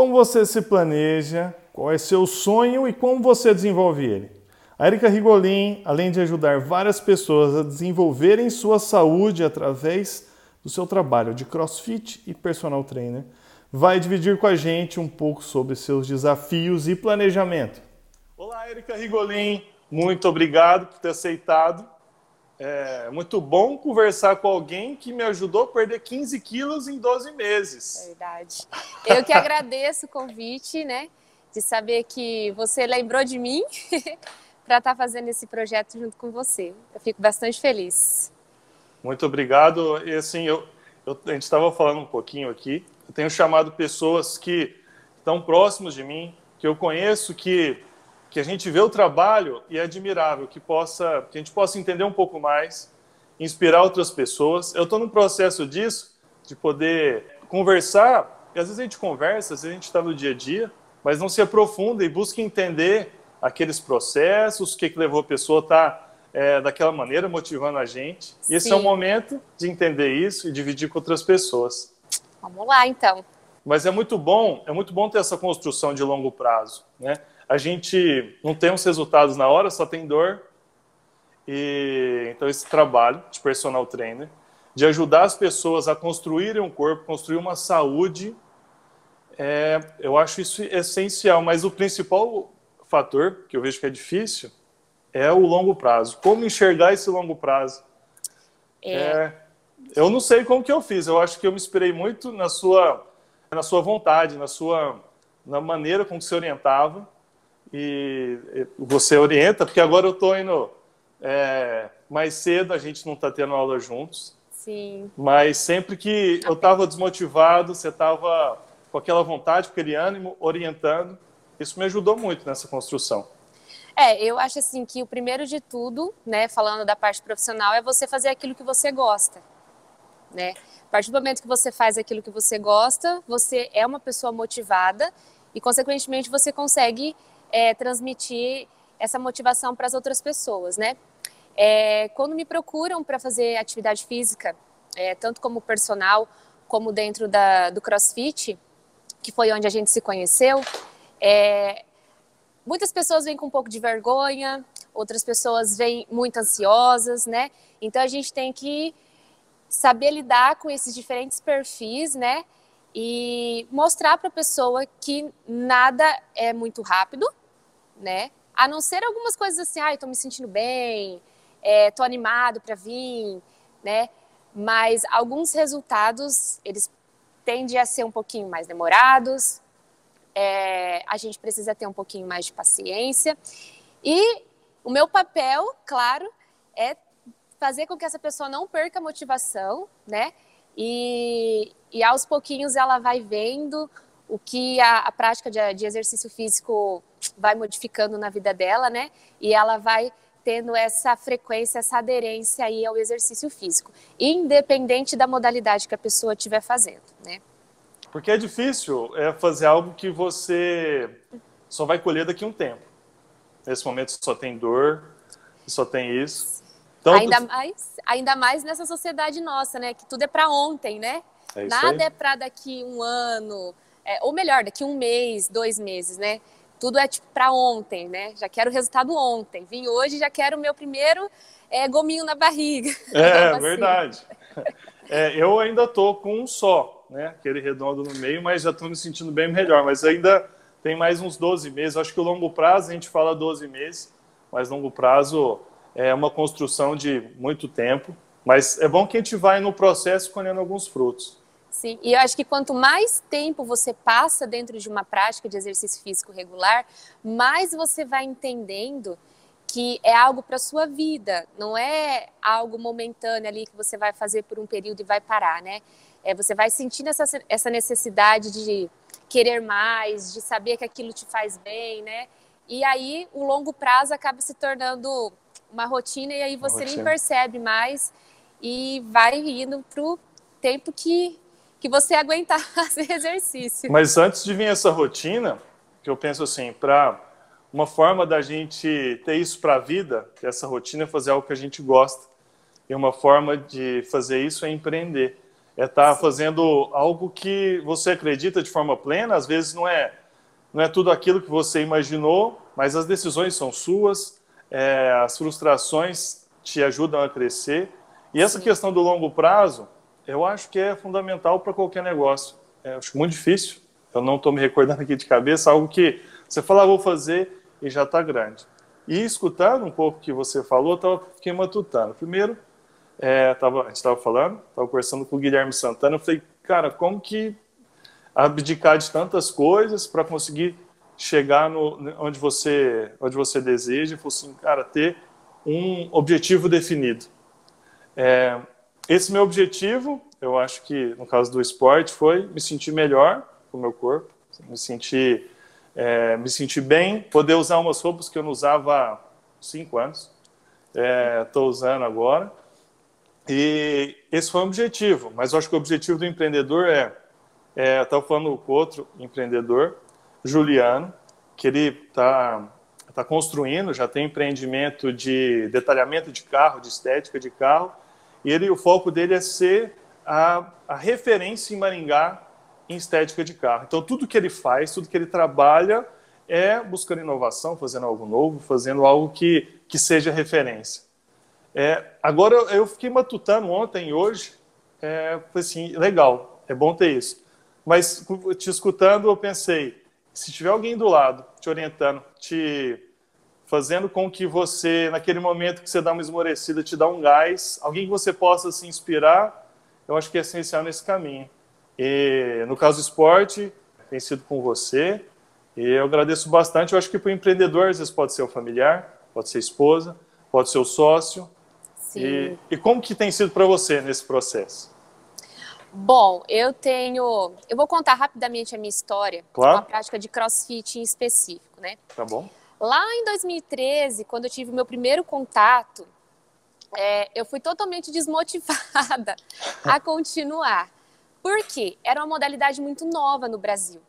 Como você se planeja? Qual é seu sonho e como você desenvolve ele? A Erika Rigolin, além de ajudar várias pessoas a desenvolverem sua saúde através do seu trabalho de crossfit e personal trainer, vai dividir com a gente um pouco sobre seus desafios e planejamento. Olá, Erika Rigolin, muito obrigado por ter aceitado. É muito bom conversar com alguém que me ajudou a perder 15 quilos em 12 meses. Verdade. Eu que agradeço o convite, né? De saber que você lembrou de mim para estar tá fazendo esse projeto junto com você. Eu fico bastante feliz. Muito obrigado. E assim, eu, eu a gente estava falando um pouquinho aqui. Eu tenho chamado pessoas que estão próximos de mim, que eu conheço, que que a gente vê o trabalho e é admirável, que, possa, que a gente possa entender um pouco mais, inspirar outras pessoas. Eu estou num processo disso, de poder conversar, e às vezes a gente conversa, às vezes a gente está no dia a dia, mas não se aprofunda e busca entender aqueles processos, o que, que levou a pessoa a estar tá, é, daquela maneira, motivando a gente. E esse é o momento de entender isso e dividir com outras pessoas. Vamos lá, então. Mas é muito bom, é muito bom ter essa construção de longo prazo, né? A gente não tem os resultados na hora, só tem dor. E então esse trabalho de personal trainer, de ajudar as pessoas a construírem um corpo, construir uma saúde, é, eu acho isso essencial. Mas o principal fator que eu vejo que é difícil é o longo prazo. Como enxergar esse longo prazo? É. É, eu não sei como que eu fiz. Eu acho que eu me inspirei muito na sua, na sua vontade, na sua, na maneira como se orientava e você orienta, porque agora eu estou indo é, mais cedo, a gente não está tendo aula juntos. Sim. Mas sempre que eu estava desmotivado, você estava com aquela vontade, com aquele ânimo, orientando, isso me ajudou muito nessa construção. É, eu acho assim que o primeiro de tudo, né, falando da parte profissional, é você fazer aquilo que você gosta, né? A partir do momento que você faz aquilo que você gosta, você é uma pessoa motivada e, consequentemente, você consegue é, transmitir essa motivação para as outras pessoas, né? É, quando me procuram para fazer atividade física, é, tanto como personal como dentro da, do CrossFit, que foi onde a gente se conheceu, é, muitas pessoas vêm com um pouco de vergonha, outras pessoas vêm muito ansiosas, né? Então a gente tem que saber lidar com esses diferentes perfis, né? E mostrar para a pessoa que nada é muito rápido, né? A não ser algumas coisas assim, ah, eu tô me sentindo bem, é, tô animado para vir, né? Mas alguns resultados, eles tendem a ser um pouquinho mais demorados, é, a gente precisa ter um pouquinho mais de paciência. E o meu papel, claro, é fazer com que essa pessoa não perca a motivação, né? E, e aos pouquinhos ela vai vendo o que a, a prática de, de, exercício físico vai modificando na vida dela, né? E ela vai tendo essa frequência, essa aderência aí ao exercício físico, independente da modalidade que a pessoa estiver fazendo, né? Porque é difícil é fazer algo que você só vai colher daqui a um tempo. Nesse momento só tem dor, só tem isso. Então, ainda, mais, ainda mais nessa sociedade nossa, né? Que tudo é para ontem, né? É Nada é para daqui um ano, é, ou melhor, daqui um mês, dois meses, né? Tudo é tipo para ontem, né? Já quero o resultado ontem. Vim hoje, já quero o meu primeiro é, gominho na barriga. É, assim. verdade. É, eu ainda tô com um só, né? Aquele redondo no meio, mas já estou me sentindo bem melhor. Mas ainda tem mais uns 12 meses. Acho que o longo prazo a gente fala 12 meses, mas longo prazo é uma construção de muito tempo. Mas é bom que a gente vai no processo colhendo alguns frutos. Sim, e eu acho que quanto mais tempo você passa dentro de uma prática de exercício físico regular, mais você vai entendendo que é algo para sua vida, não é algo momentâneo ali que você vai fazer por um período e vai parar, né? É, você vai sentindo essa, essa necessidade de querer mais, de saber que aquilo te faz bem, né? E aí o longo prazo acaba se tornando uma rotina e aí você nem percebe mais e vai indo para o tempo que que você aguentar fazer exercício. Mas antes de vir essa rotina, que eu penso assim, para uma forma da gente ter isso para a vida, que essa rotina é fazer algo que a gente gosta. E uma forma de fazer isso é empreender. é estar tá fazendo algo que você acredita de forma plena, às vezes não é não é tudo aquilo que você imaginou, mas as decisões são suas, é, as frustrações te ajudam a crescer. E essa questão do longo prazo, eu acho que é fundamental para qualquer negócio. É, acho muito difícil, eu não estou me recordando aqui de cabeça, algo que você fala, ah, vou fazer e já está grande. E escutando um pouco o que você falou, eu fiquei matutando. Primeiro, é, tava, a gente estava falando, estava conversando com o Guilherme Santana, eu falei, cara, como que abdicar de tantas coisas para conseguir chegar no, onde você onde você deseja, e assim, cara, ter um objetivo definido. É, esse meu objetivo, eu acho que no caso do esporte, foi me sentir melhor com o meu corpo, me sentir é, me sentir bem, poder usar umas roupas que eu não usava há cinco anos, estou é, usando agora. E esse foi o objetivo, mas eu acho que o objetivo do empreendedor é é, Estava falando com outro empreendedor, Juliano, que ele está tá construindo, já tem empreendimento de detalhamento de carro, de estética de carro, ele, o foco dele é ser a, a referência em Maringá em estética de carro. Então, tudo que ele faz, tudo que ele trabalha é buscando inovação, fazendo algo novo, fazendo algo que, que seja referência. É, agora, eu fiquei matutando ontem e hoje, é, assim, legal, é bom ter isso. Mas te escutando, eu pensei, se tiver alguém do lado te orientando, te fazendo com que você, naquele momento que você dá uma esmorecida, te dá um gás, alguém que você possa se inspirar, eu acho que é essencial nesse caminho. E no caso do esporte, tem sido com você, e eu agradeço bastante. Eu acho que para o empreendedor, às vezes pode ser o familiar, pode ser a esposa, pode ser o sócio. Sim. E, e como que tem sido para você nesse processo? Bom, eu tenho. Eu vou contar rapidamente a minha história claro. com a prática de crossfit em específico, né? Tá bom. Lá em 2013, quando eu tive o meu primeiro contato, é, eu fui totalmente desmotivada a continuar. Por quê? Era uma modalidade muito nova no Brasil.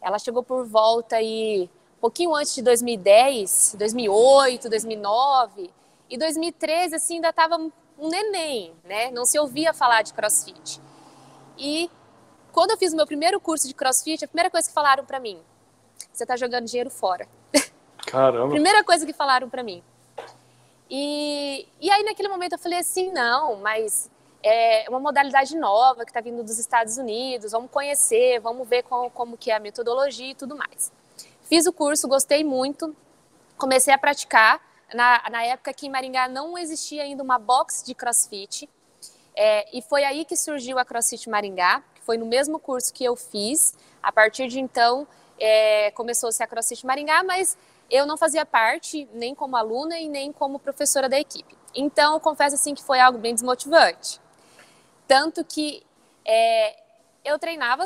Ela chegou por volta um pouquinho antes de 2010, 2008, 2009. E 2013, assim, ainda estava um neném, né? Não se ouvia falar de crossfit. E quando eu fiz o meu primeiro curso de crossfit, a primeira coisa que falaram para mim: você tá jogando dinheiro fora. Caramba. primeira coisa que falaram para mim. E, e aí, naquele momento, eu falei assim: não, mas é uma modalidade nova que está vindo dos Estados Unidos, vamos conhecer, vamos ver como, como que é a metodologia e tudo mais. Fiz o curso, gostei muito, comecei a praticar. Na, na época que em Maringá não existia ainda uma box de crossfit, é, e foi aí que surgiu a CrossFit Maringá, que foi no mesmo curso que eu fiz. A partir de então, é, começou-se a CrossFit Maringá, mas eu não fazia parte nem como aluna e nem como professora da equipe. Então, confesso assim que foi algo bem desmotivante. Tanto que é, eu treinava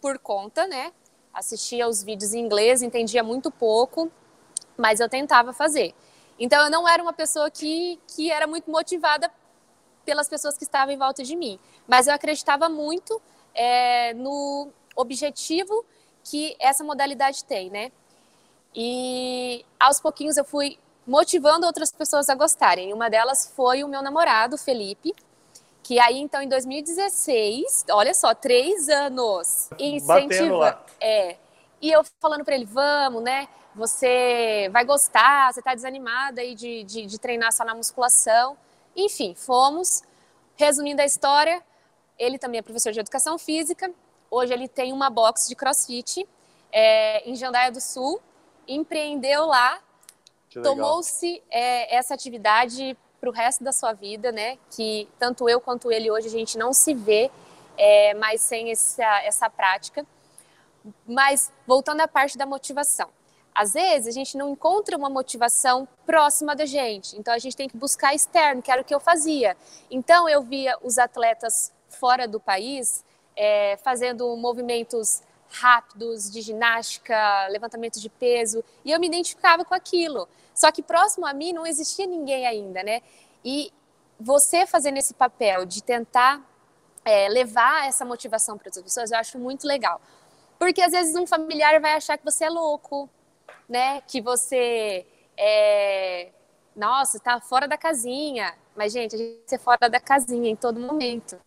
por conta, né? Assistia os vídeos em inglês, entendia muito pouco, mas eu tentava fazer. Então, eu não era uma pessoa que, que era muito motivada pelas pessoas que estavam em volta de mim. Mas eu acreditava muito é, no objetivo que essa modalidade tem, né? E aos pouquinhos eu fui motivando outras pessoas a gostarem. Uma delas foi o meu namorado, Felipe, que aí então em 2016, olha só, três anos, incentiva. É. E eu falando para ele, vamos, né? Você vai gostar, você está desanimada aí de, de, de treinar só na musculação. Enfim, fomos. Resumindo a história, ele também é professor de educação física. Hoje ele tem uma box de crossfit é, em Jandaia do Sul. Empreendeu lá, tomou-se é, essa atividade para o resto da sua vida, né? Que tanto eu quanto ele hoje a gente não se vê é, mais sem essa, essa prática. Mas voltando à parte da motivação. Às vezes a gente não encontra uma motivação próxima da gente, então a gente tem que buscar externo, que era o que eu fazia. Então eu via os atletas fora do país é, fazendo movimentos rápidos de ginástica, levantamento de peso, e eu me identificava com aquilo. Só que próximo a mim não existia ninguém ainda, né? E você fazendo esse papel de tentar é, levar essa motivação para outras pessoas, eu acho muito legal. Porque às vezes um familiar vai achar que você é louco, né? Que você é, nossa, está fora da casinha. Mas, gente, a gente ser fora da casinha em todo momento.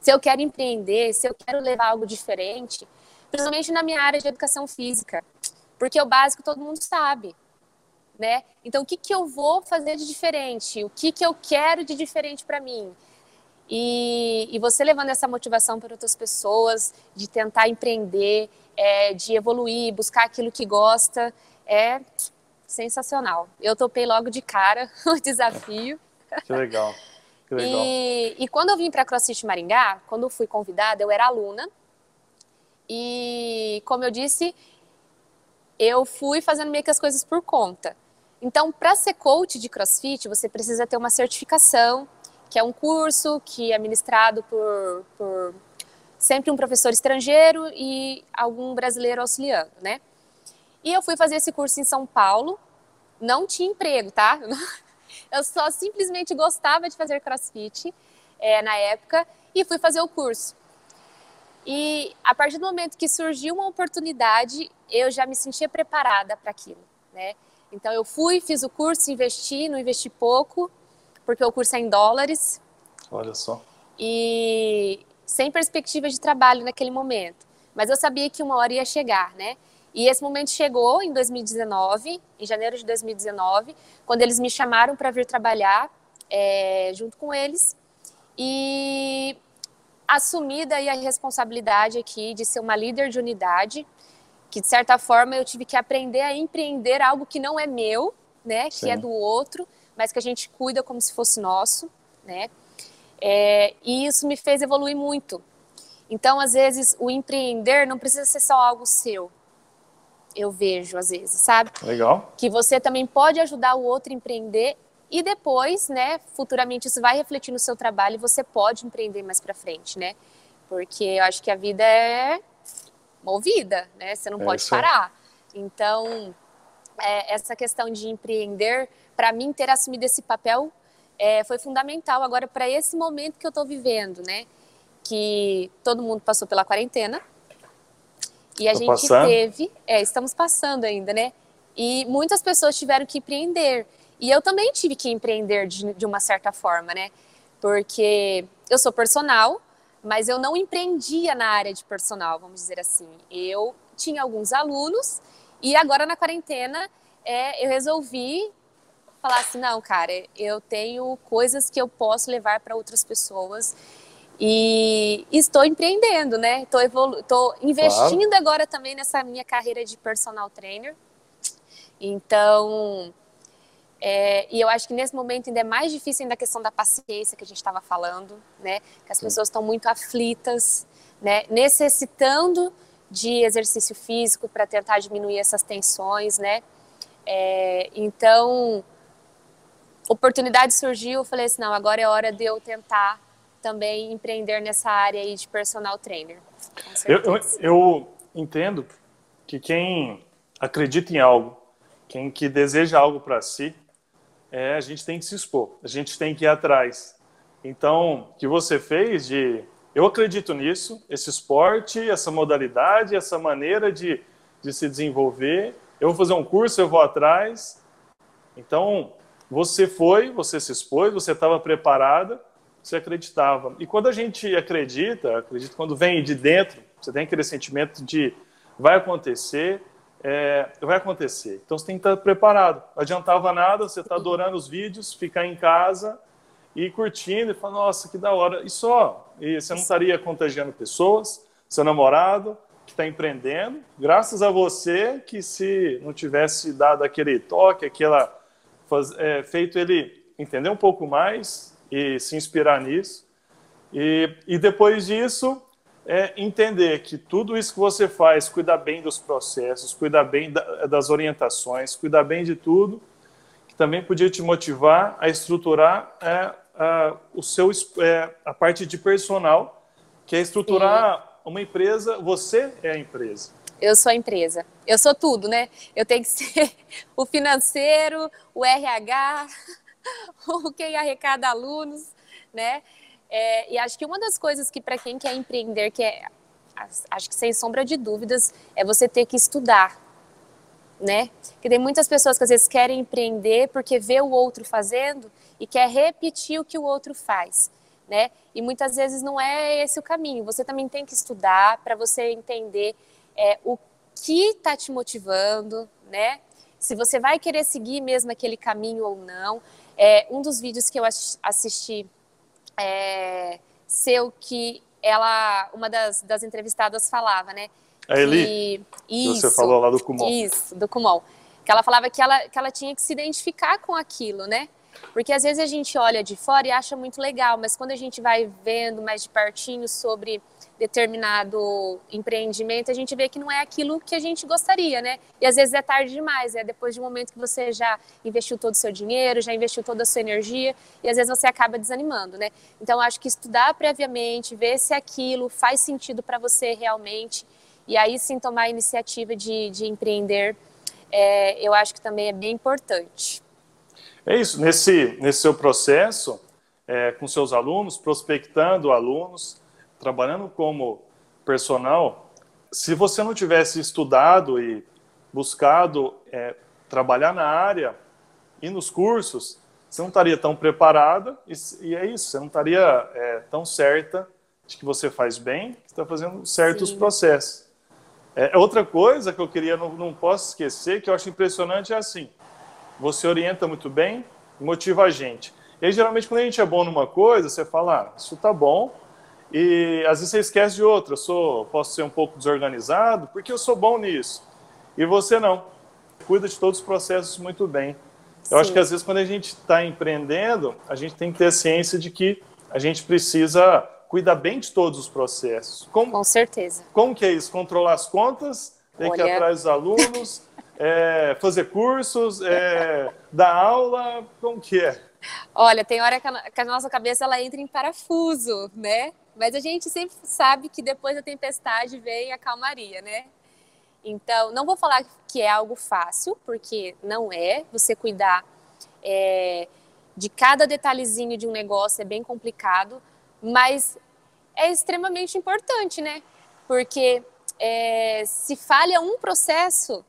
se eu quero empreender, se eu quero levar algo diferente, principalmente na minha área de educação física, porque o básico todo mundo sabe, né? Então, o que, que eu vou fazer de diferente? O que, que eu quero de diferente para mim? E, e, você levando essa motivação para outras pessoas, de tentar empreender, é, de evoluir, buscar aquilo que gosta, é sensacional. Eu topei logo de cara o desafio. Que legal. Que legal. E, e quando eu vim para CrossFit Maringá, quando eu fui convidada, eu era aluna. E, como eu disse, eu fui fazendo meio que as coisas por conta. Então, para ser coach de CrossFit, você precisa ter uma certificação, que é um curso que é ministrado por, por sempre um professor estrangeiro e algum brasileiro auxiliando, né? E eu fui fazer esse curso em São Paulo. Não tinha emprego, tá? Eu só simplesmente gostava de fazer crossfit é, na época e fui fazer o curso. E a partir do momento que surgiu uma oportunidade, eu já me sentia preparada para aquilo, né? Então eu fui, fiz o curso, investi, não investi pouco, porque o curso é em dólares. Olha só. E sem perspectiva de trabalho naquele momento. Mas eu sabia que uma hora ia chegar, né? E esse momento chegou em 2019, em janeiro de 2019, quando eles me chamaram para vir trabalhar é, junto com eles e assumi daí a responsabilidade aqui de ser uma líder de unidade, que de certa forma eu tive que aprender a empreender algo que não é meu, né, Sim. que é do outro, mas que a gente cuida como se fosse nosso, né? É, e isso me fez evoluir muito. Então, às vezes, o empreender não precisa ser só algo seu, eu vejo às vezes, sabe? Legal. Que você também pode ajudar o outro a empreender e depois, né, futuramente isso vai refletir no seu trabalho e você pode empreender mais para frente, né? Porque eu acho que a vida é movida, né? Você não é pode parar. Então, é, essa questão de empreender, para mim ter assumido esse papel é, foi fundamental agora para esse momento que eu estou vivendo, né? Que todo mundo passou pela quarentena, e a Tô gente passando. teve, é, estamos passando ainda, né? E muitas pessoas tiveram que empreender. E eu também tive que empreender de, de uma certa forma, né? Porque eu sou personal, mas eu não empreendia na área de personal, vamos dizer assim. Eu tinha alguns alunos e agora na quarentena é, eu resolvi falar assim, não, cara, eu tenho coisas que eu posso levar para outras pessoas e estou empreendendo, né? Estou evolu investindo claro. agora também nessa minha carreira de personal trainer. Então, é, e eu acho que nesse momento ainda é mais difícil ainda a questão da paciência que a gente estava falando, né? Que as pessoas estão muito aflitas, né? Necessitando de exercício físico para tentar diminuir essas tensões, né? É, então, oportunidade surgiu, eu falei assim, não, agora é hora de eu tentar também empreender nessa área aí de personal trainer. Eu, eu, eu, entendo que quem acredita em algo, quem que deseja algo para si, é, a gente tem que se expor, a gente tem que ir atrás. Então, o que você fez de. Eu acredito nisso, esse esporte, essa modalidade, essa maneira de, de se desenvolver. Eu vou fazer um curso, eu vou atrás. Então, você foi, você se expôs, você estava preparada você acreditava. E quando a gente acredita, acredita quando vem de dentro, você tem aquele sentimento de vai acontecer, é, vai acontecer. Então você tem que estar preparado. Não adiantava nada, você está adorando os vídeos, ficar em casa e curtindo e falar, nossa, que da hora. E só, e você não estaria contagiando pessoas, seu namorado que está empreendendo, graças a você que se não tivesse dado aquele toque, aquela é, feito ele entender um pouco mais, e se inspirar nisso. E, e depois disso, é entender que tudo isso que você faz, cuidar bem dos processos, cuidar bem da, das orientações, cuidar bem de tudo, que também podia te motivar a estruturar é, a, o seu, é, a parte de personal, que é estruturar Sim. uma empresa, você é a empresa. Eu sou a empresa. Eu sou tudo, né? Eu tenho que ser o financeiro, o RH, ou quem arrecada alunos, né? É, e acho que uma das coisas que para quem quer empreender, que é, acho que sem sombra de dúvidas, é você ter que estudar, né? Porque tem muitas pessoas que às vezes querem empreender porque vê o outro fazendo e quer repetir o que o outro faz. né? E muitas vezes não é esse o caminho. Você também tem que estudar para você entender é, o que está te motivando, né? Se você vai querer seguir mesmo aquele caminho ou não. É, um dos vídeos que eu assisti é, seu que ela, uma das, das entrevistadas falava, né? A Eli, que, isso, você falou lá do Kumon. Isso, do Kumon. Que ela falava que ela, que ela tinha que se identificar com aquilo, né? Porque às vezes a gente olha de fora e acha muito legal, mas quando a gente vai vendo mais de pertinho sobre determinado empreendimento, a gente vê que não é aquilo que a gente gostaria, né? E às vezes é tarde demais, é depois de um momento que você já investiu todo o seu dinheiro, já investiu toda a sua energia, e às vezes você acaba desanimando, né? Então acho que estudar previamente, ver se aquilo faz sentido para você realmente, e aí sim tomar a iniciativa de, de empreender, é, eu acho que também é bem importante. É isso, nesse, nesse seu processo, é, com seus alunos, prospectando alunos, trabalhando como personal, se você não tivesse estudado e buscado é, trabalhar na área e nos cursos, você não estaria tão preparada e, e é isso, você não estaria é, tão certa de que você faz bem, que está fazendo certos Sim. processos. É, outra coisa que eu queria, não, não posso esquecer, que eu acho impressionante é assim, você orienta muito bem, motiva a gente. E aí, geralmente, quando a gente é bom numa coisa, você fala, ah, isso tá bom, e às vezes você esquece de outra. Eu sou, posso ser um pouco desorganizado porque eu sou bom nisso. E você não. Cuida de todos os processos muito bem. Eu Sim. acho que às vezes quando a gente está empreendendo, a gente tem que ter ciência de que a gente precisa cuidar bem de todos os processos. Como, Com certeza. Como que é isso? Controlar as contas, ter que ir atrás dos alunos, é, fazer cursos, é, dar aula, como que é? Olha, tem hora que a, que a nossa cabeça ela entra em parafuso, né? Mas a gente sempre sabe que depois da tempestade vem a calmaria, né? Então, não vou falar que é algo fácil, porque não é. Você cuidar é, de cada detalhezinho de um negócio é bem complicado, mas é extremamente importante, né? Porque é, se falha um processo,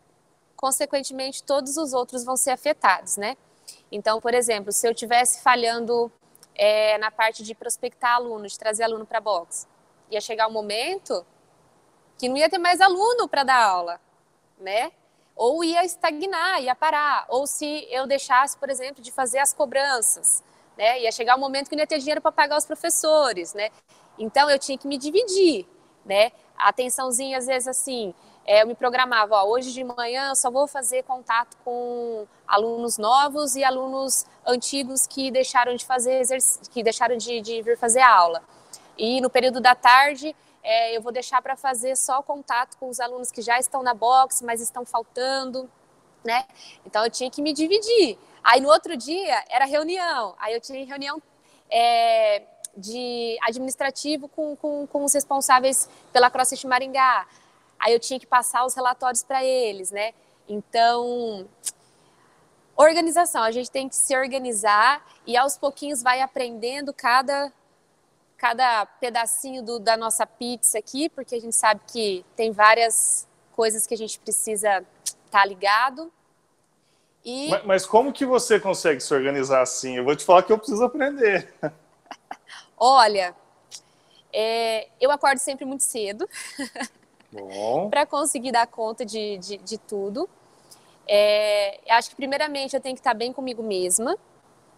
consequentemente todos os outros vão ser afetados, né? Então, por exemplo, se eu tivesse falhando é, na parte de prospectar aluno, de trazer aluno para a box. Ia chegar um momento que não ia ter mais aluno para dar aula, né? Ou ia estagnar, ia parar. Ou se eu deixasse, por exemplo, de fazer as cobranças, né? Ia chegar um momento que não ia ter dinheiro para pagar os professores, né? Então eu tinha que me dividir, né? A atençãozinha, às vezes, assim, é, eu me programava, ó, hoje de manhã eu só vou fazer contato com alunos novos e alunos antigos que deixaram de fazer que deixaram de, de, vir fazer aula. E no período da tarde é, eu vou deixar para fazer só contato com os alunos que já estão na box, mas estão faltando, né? Então eu tinha que me dividir. Aí no outro dia era reunião, aí eu tinha reunião é, de administrativo com, com, com os responsáveis pela CrossFit Maringá aí eu tinha que passar os relatórios para eles, né? Então, organização, a gente tem que se organizar e aos pouquinhos vai aprendendo cada cada pedacinho do, da nossa pizza aqui, porque a gente sabe que tem várias coisas que a gente precisa estar tá ligado. E... Mas, mas, como que você consegue se organizar assim? Eu vou te falar que eu preciso aprender. Olha, é, eu acordo sempre muito cedo. para conseguir dar conta de, de, de tudo. É, acho que primeiramente eu tenho que estar bem comigo mesma,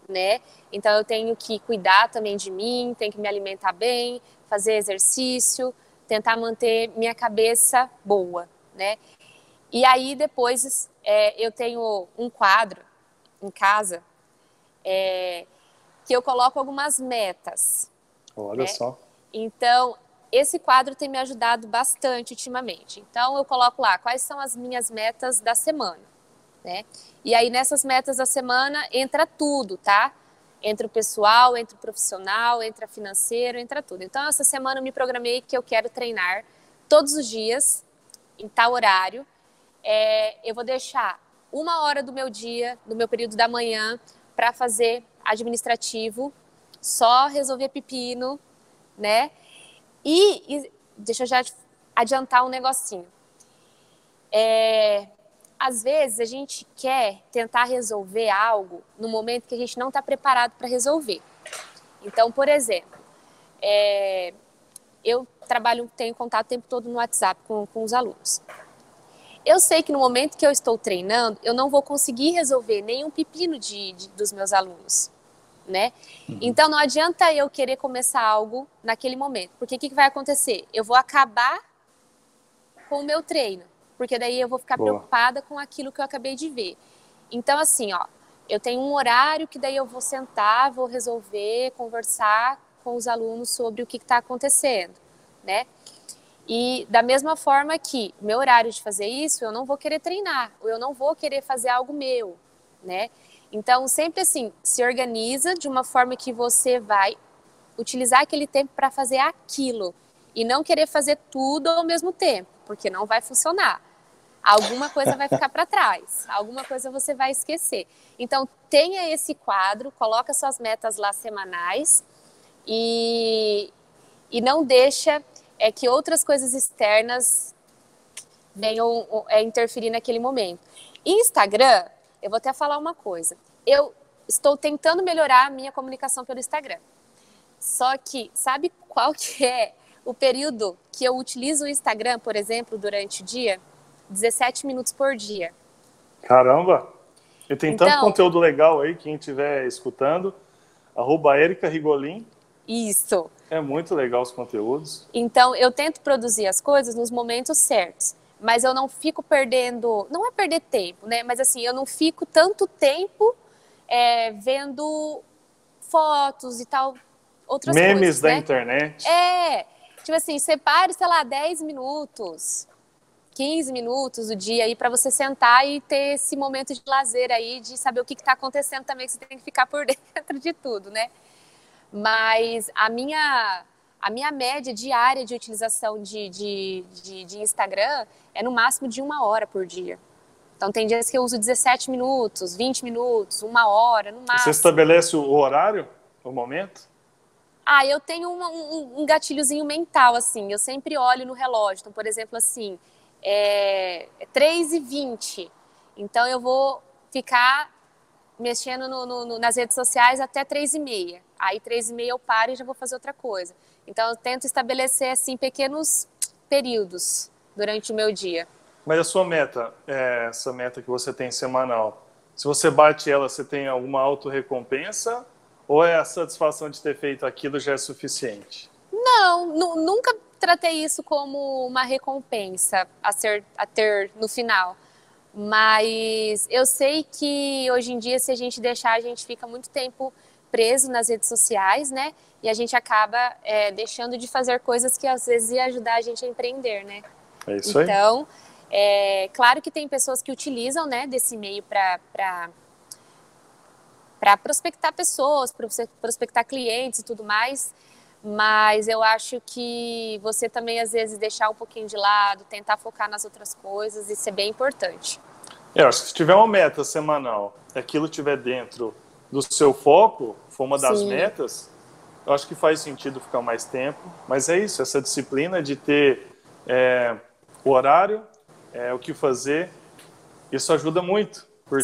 né? Então eu tenho que cuidar também de mim, tenho que me alimentar bem, fazer exercício, tentar manter minha cabeça boa, né? E aí depois é, eu tenho um quadro em casa é, que eu coloco algumas metas. Olha né? só. Então esse quadro tem me ajudado bastante ultimamente. Então, eu coloco lá quais são as minhas metas da semana, né? E aí, nessas metas da semana, entra tudo, tá? Entra o pessoal, entra o profissional, entra financeiro, entra tudo. Então, essa semana eu me programei que eu quero treinar todos os dias, em tal horário. É, eu vou deixar uma hora do meu dia, do meu período da manhã, para fazer administrativo, só resolver pepino, né? E, e deixa eu já adiantar um negocinho. É, às vezes a gente quer tentar resolver algo no momento que a gente não está preparado para resolver. Então, por exemplo, é, eu trabalho, tenho contato o tempo todo no WhatsApp com, com os alunos. Eu sei que no momento que eu estou treinando, eu não vou conseguir resolver nenhum pepino de, de dos meus alunos, né? Uhum. Então não adianta eu querer começar algo naquele momento, porque o que, que, vai acontecer? Eu vou acabar com o meu treino, porque daí eu vou ficar Boa. preocupada com aquilo que eu acabei de ver. Então assim, ó, eu tenho um horário que daí eu vou sentar, vou resolver, conversar com os alunos sobre o que está acontecendo, né? E da mesma forma que meu horário de fazer isso, eu não vou querer treinar, ou eu não vou querer fazer algo meu, né? Então, sempre assim, se organiza de uma forma que você vai utilizar aquele tempo para fazer aquilo e não querer fazer tudo ao mesmo tempo, porque não vai funcionar. Alguma coisa vai ficar para trás, alguma coisa você vai esquecer. Então, tenha esse quadro, coloca suas metas lá semanais e, e não deixa é, que outras coisas externas venham é, interferir naquele momento. Instagram, eu vou até falar uma coisa. Eu estou tentando melhorar a minha comunicação pelo Instagram. Só que, sabe qual que é o período que eu utilizo o Instagram, por exemplo, durante o dia? 17 minutos por dia. Caramba! E tem então, tanto conteúdo legal aí, quem estiver escutando, arroba Erika Rigolin, isso. É muito legal os conteúdos. Então, eu tento produzir as coisas nos momentos certos. Mas eu não fico perdendo. Não é perder tempo, né? Mas assim, eu não fico tanto tempo é, vendo fotos e tal. Outras Memes coisas, da né? internet. É. Tipo assim, separe, sei lá, 10 minutos. 15 minutos do dia aí para você sentar e ter esse momento de lazer aí, de saber o que está acontecendo também, que você tem que ficar por dentro de tudo, né? Mas a minha, a minha média diária de utilização de, de, de, de Instagram é no máximo de uma hora por dia. Então tem dias que eu uso 17 minutos, 20 minutos, uma hora, no máximo. Você estabelece o horário, o momento? Ah, eu tenho uma, um, um, gatilhozinho mental, assim. Eu sempre olho no relógio. Então, por exemplo, assim, é, é 3 e 20 Então eu vou ficar mexendo no, no, nas redes sociais até três e meia. Aí três e meia eu paro e já vou fazer outra coisa. Então eu tento estabelecer assim pequenos períodos durante o meu dia. Mas a sua meta, é, essa meta que você tem semanal, se você bate ela, você tem alguma autorrecompensa ou é a satisfação de ter feito aquilo já é suficiente? Não, nunca tratei isso como uma recompensa a, ser, a ter no final. Mas eu sei que hoje em dia, se a gente deixar, a gente fica muito tempo preso nas redes sociais, né? E a gente acaba é, deixando de fazer coisas que às vezes ia ajudar a gente a empreender, né? É isso aí. Então, é, claro que tem pessoas que utilizam, né, desse meio para para prospectar pessoas, prospectar clientes e tudo mais, mas eu acho que você também às vezes deixar um pouquinho de lado, tentar focar nas outras coisas, isso é bem importante. É, eu acho que se tiver uma meta semanal, aquilo estiver dentro do seu foco, for uma das Sim. metas, eu acho que faz sentido ficar mais tempo. Mas é isso, essa disciplina de ter é, o horário, é, o que fazer, isso ajuda muito, porque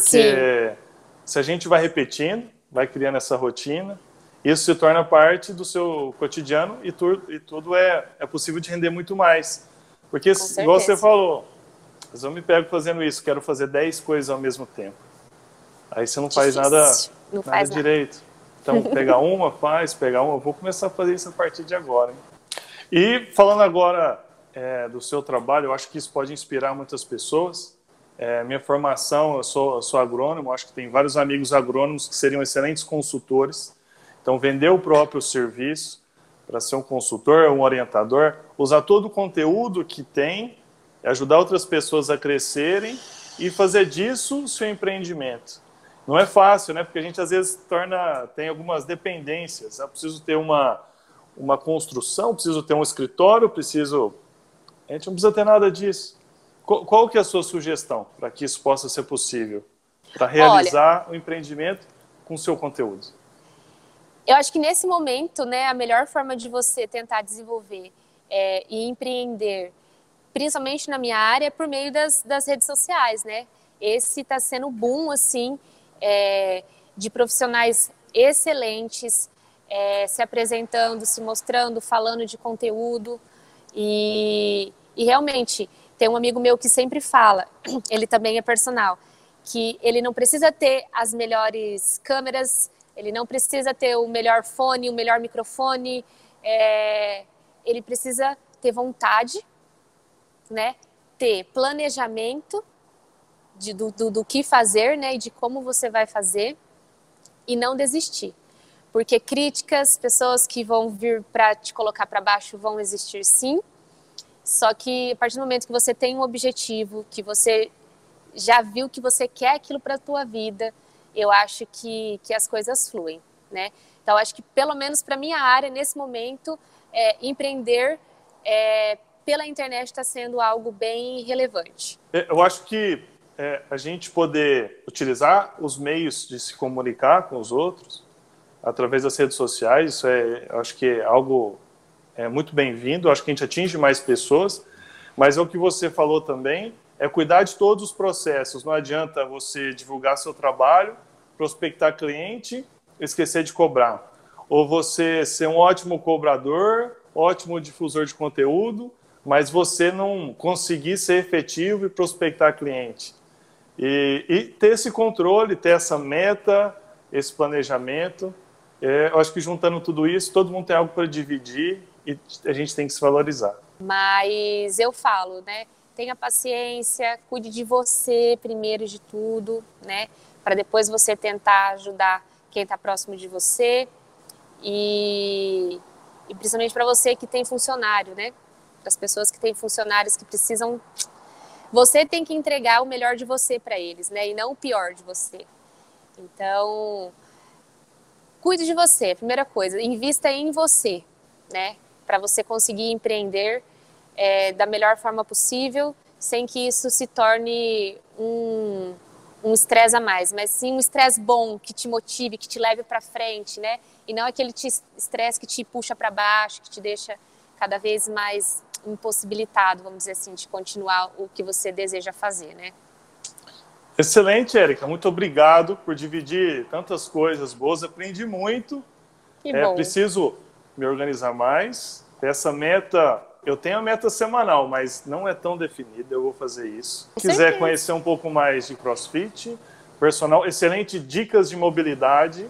Sim. se a gente vai repetindo, vai criando essa rotina, isso se torna parte do seu cotidiano e, tu, e tudo é, é possível de render muito mais. Porque, igual você falou, mas eu me pego fazendo isso, quero fazer 10 coisas ao mesmo tempo. Aí você não faz nada, não nada faz direito. Nada. Então, pegar uma, faz, pegar uma. Eu vou começar a fazer isso a partir de agora. Hein? E falando agora é, do seu trabalho, eu acho que isso pode inspirar muitas pessoas. É, minha formação, eu sou, eu sou agrônomo, acho que tem vários amigos agrônomos que seriam excelentes consultores. Então, vender o próprio serviço para ser um consultor, um orientador, usar todo o conteúdo que tem, ajudar outras pessoas a crescerem e fazer disso o seu empreendimento. Não é fácil, né? Porque a gente às vezes torna, tem algumas dependências. Eu preciso ter uma, uma construção, preciso ter um escritório, preciso. A gente não precisa ter nada disso. Qual, qual que é a sua sugestão para que isso possa ser possível? Para realizar Olha, o empreendimento com o seu conteúdo? Eu acho que nesse momento, né, a melhor forma de você tentar desenvolver é, e empreender, principalmente na minha área, é por meio das, das redes sociais, né? Esse está sendo boom, assim, é, de profissionais excelentes, é, se apresentando, se mostrando, falando de conteúdo. E, e realmente, tem um amigo meu que sempre fala, ele também é personal, que ele não precisa ter as melhores câmeras, ele não precisa ter o melhor fone, o melhor microfone, é, ele precisa ter vontade, né? Ter planejamento de, do, do, do que fazer, né? E de como você vai fazer e não desistir. Porque críticas, pessoas que vão vir para te colocar para baixo vão existir sim. Só que a partir do momento que você tem um objetivo, que você já viu que você quer aquilo para a tua vida, eu acho que, que as coisas fluem, né? Então, acho que pelo menos para minha área, nesse momento, é, empreender é, pela internet está sendo algo bem relevante. É, eu acho que é, a gente poder utilizar os meios de se comunicar com os outros através das redes sociais, isso é, acho que é algo é muito bem-vindo. Acho que a gente atinge mais pessoas, mas é o que você falou também, é cuidar de todos os processos. Não adianta você divulgar seu trabalho, prospectar cliente, esquecer de cobrar. Ou você ser um ótimo cobrador, ótimo difusor de conteúdo, mas você não conseguir ser efetivo e prospectar cliente. E, e ter esse controle, ter essa meta, esse planejamento. É, eu acho que juntando tudo isso, todo mundo tem algo para dividir e a gente tem que se valorizar. Mas eu falo, né? Tenha paciência, cuide de você primeiro de tudo, né? Para depois você tentar ajudar quem está próximo de você. E, e principalmente para você que tem funcionário, né? Para as pessoas que têm funcionários que precisam. Você tem que entregar o melhor de você para eles, né? E não o pior de você. Então, cuide de você, primeira coisa. Invista em você, né? Para você conseguir empreender é, da melhor forma possível, sem que isso se torne um um estresse a mais, mas sim um estresse bom, que te motive, que te leve para frente, né? E não aquele estresse que te puxa para baixo, que te deixa cada vez mais impossibilitado, vamos dizer assim, de continuar o que você deseja fazer, né? Excelente, Érica. Muito obrigado por dividir tantas coisas boas. Aprendi muito. Que é, bom. Preciso me organizar mais. Essa meta eu tenho a meta semanal, mas não é tão definida. Eu vou fazer isso. Se quiser conhecer um pouco mais de CrossFit, personal, excelente dicas de mobilidade.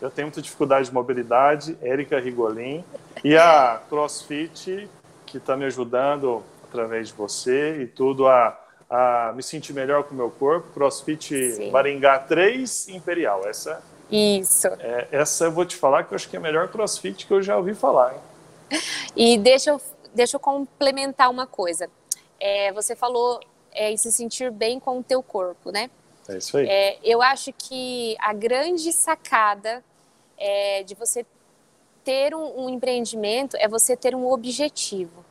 Eu tenho muita dificuldade de mobilidade. Érica Rigolin e a CrossFit que está me ajudando através de você e tudo a, a me sentir melhor com o meu corpo. CrossFit Sim. Maringá 3 Imperial. Essa isso. É, essa eu vou te falar que eu acho que é a melhor crossfit que eu já ouvi falar. Hein? E deixa eu deixa eu complementar uma coisa. É, você falou é, em se sentir bem com o teu corpo, né? É isso aí. É, eu acho que a grande sacada é, de você ter um, um, empreendimento é você ter um objetivo,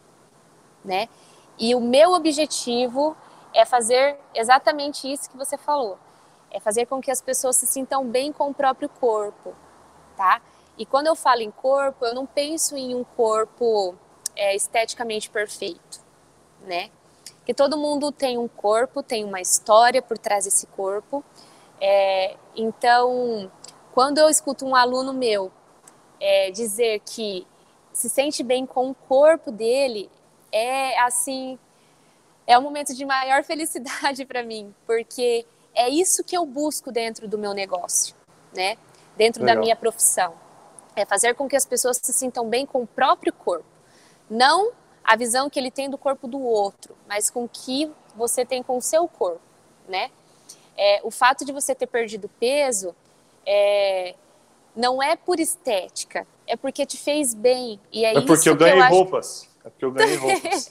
né? E o meu objetivo é fazer exatamente isso que você falou. É fazer com que as pessoas se sintam bem com o próprio corpo, tá? E quando eu falo em corpo, eu não penso em um corpo é, esteticamente perfeito, né? Que todo mundo tem um corpo, tem uma história por trás desse corpo. É, então, quando eu escuto um aluno meu é, dizer que se sente bem com o corpo dele, é assim, é um momento de maior felicidade para mim, porque é isso que eu busco dentro do meu negócio, né? Dentro Legal. da minha profissão. É fazer com que as pessoas se sintam bem com o próprio corpo. Não a visão que ele tem do corpo do outro, mas com o que você tem com o seu corpo, né? É, o fato de você ter perdido peso é, não é por estética, é porque te fez bem. E é, é porque eu ganhei eu roupas. Acho... É porque eu ganhei roupas.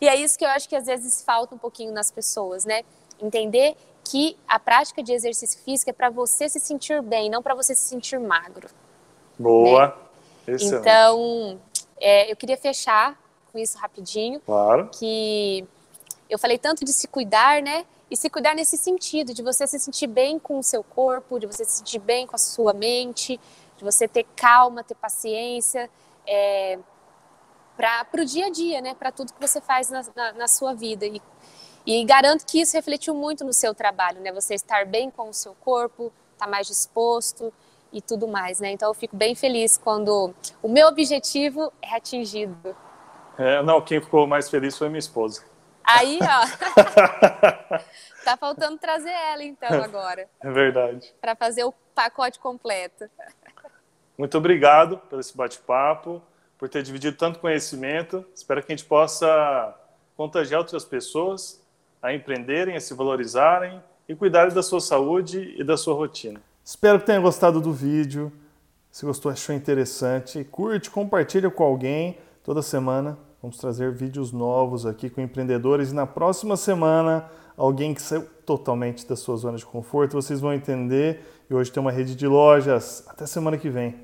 e é isso que eu acho que às vezes falta um pouquinho nas pessoas, né? Entender que a prática de exercício físico é para você se sentir bem, não para você se sentir magro. Boa. Né? Então, é, eu queria fechar com isso rapidinho. Claro. Que eu falei tanto de se cuidar, né? E se cuidar nesse sentido, de você se sentir bem com o seu corpo, de você se sentir bem com a sua mente, de você ter calma, ter paciência, é, para o dia a dia, né? Para tudo que você faz na, na, na sua vida. E, e, garanto que isso refletiu muito no seu trabalho, né? Você estar bem com o seu corpo, estar tá mais disposto e tudo mais, né? Então eu fico bem feliz quando o meu objetivo é atingido. É, não, quem ficou mais feliz foi minha esposa. Aí, ó. tá faltando trazer ela então agora. É verdade. Para fazer o pacote completo. Muito obrigado pelo esse bate-papo, por ter dividido tanto conhecimento. Espero que a gente possa contagiar outras pessoas a empreenderem, a se valorizarem e cuidarem da sua saúde e da sua rotina. Espero que tenha gostado do vídeo. Se gostou, achou interessante, curte, compartilha com alguém. Toda semana vamos trazer vídeos novos aqui com empreendedores e na próxima semana alguém que saiu totalmente da sua zona de conforto, vocês vão entender. E hoje tem uma rede de lojas. Até semana que vem.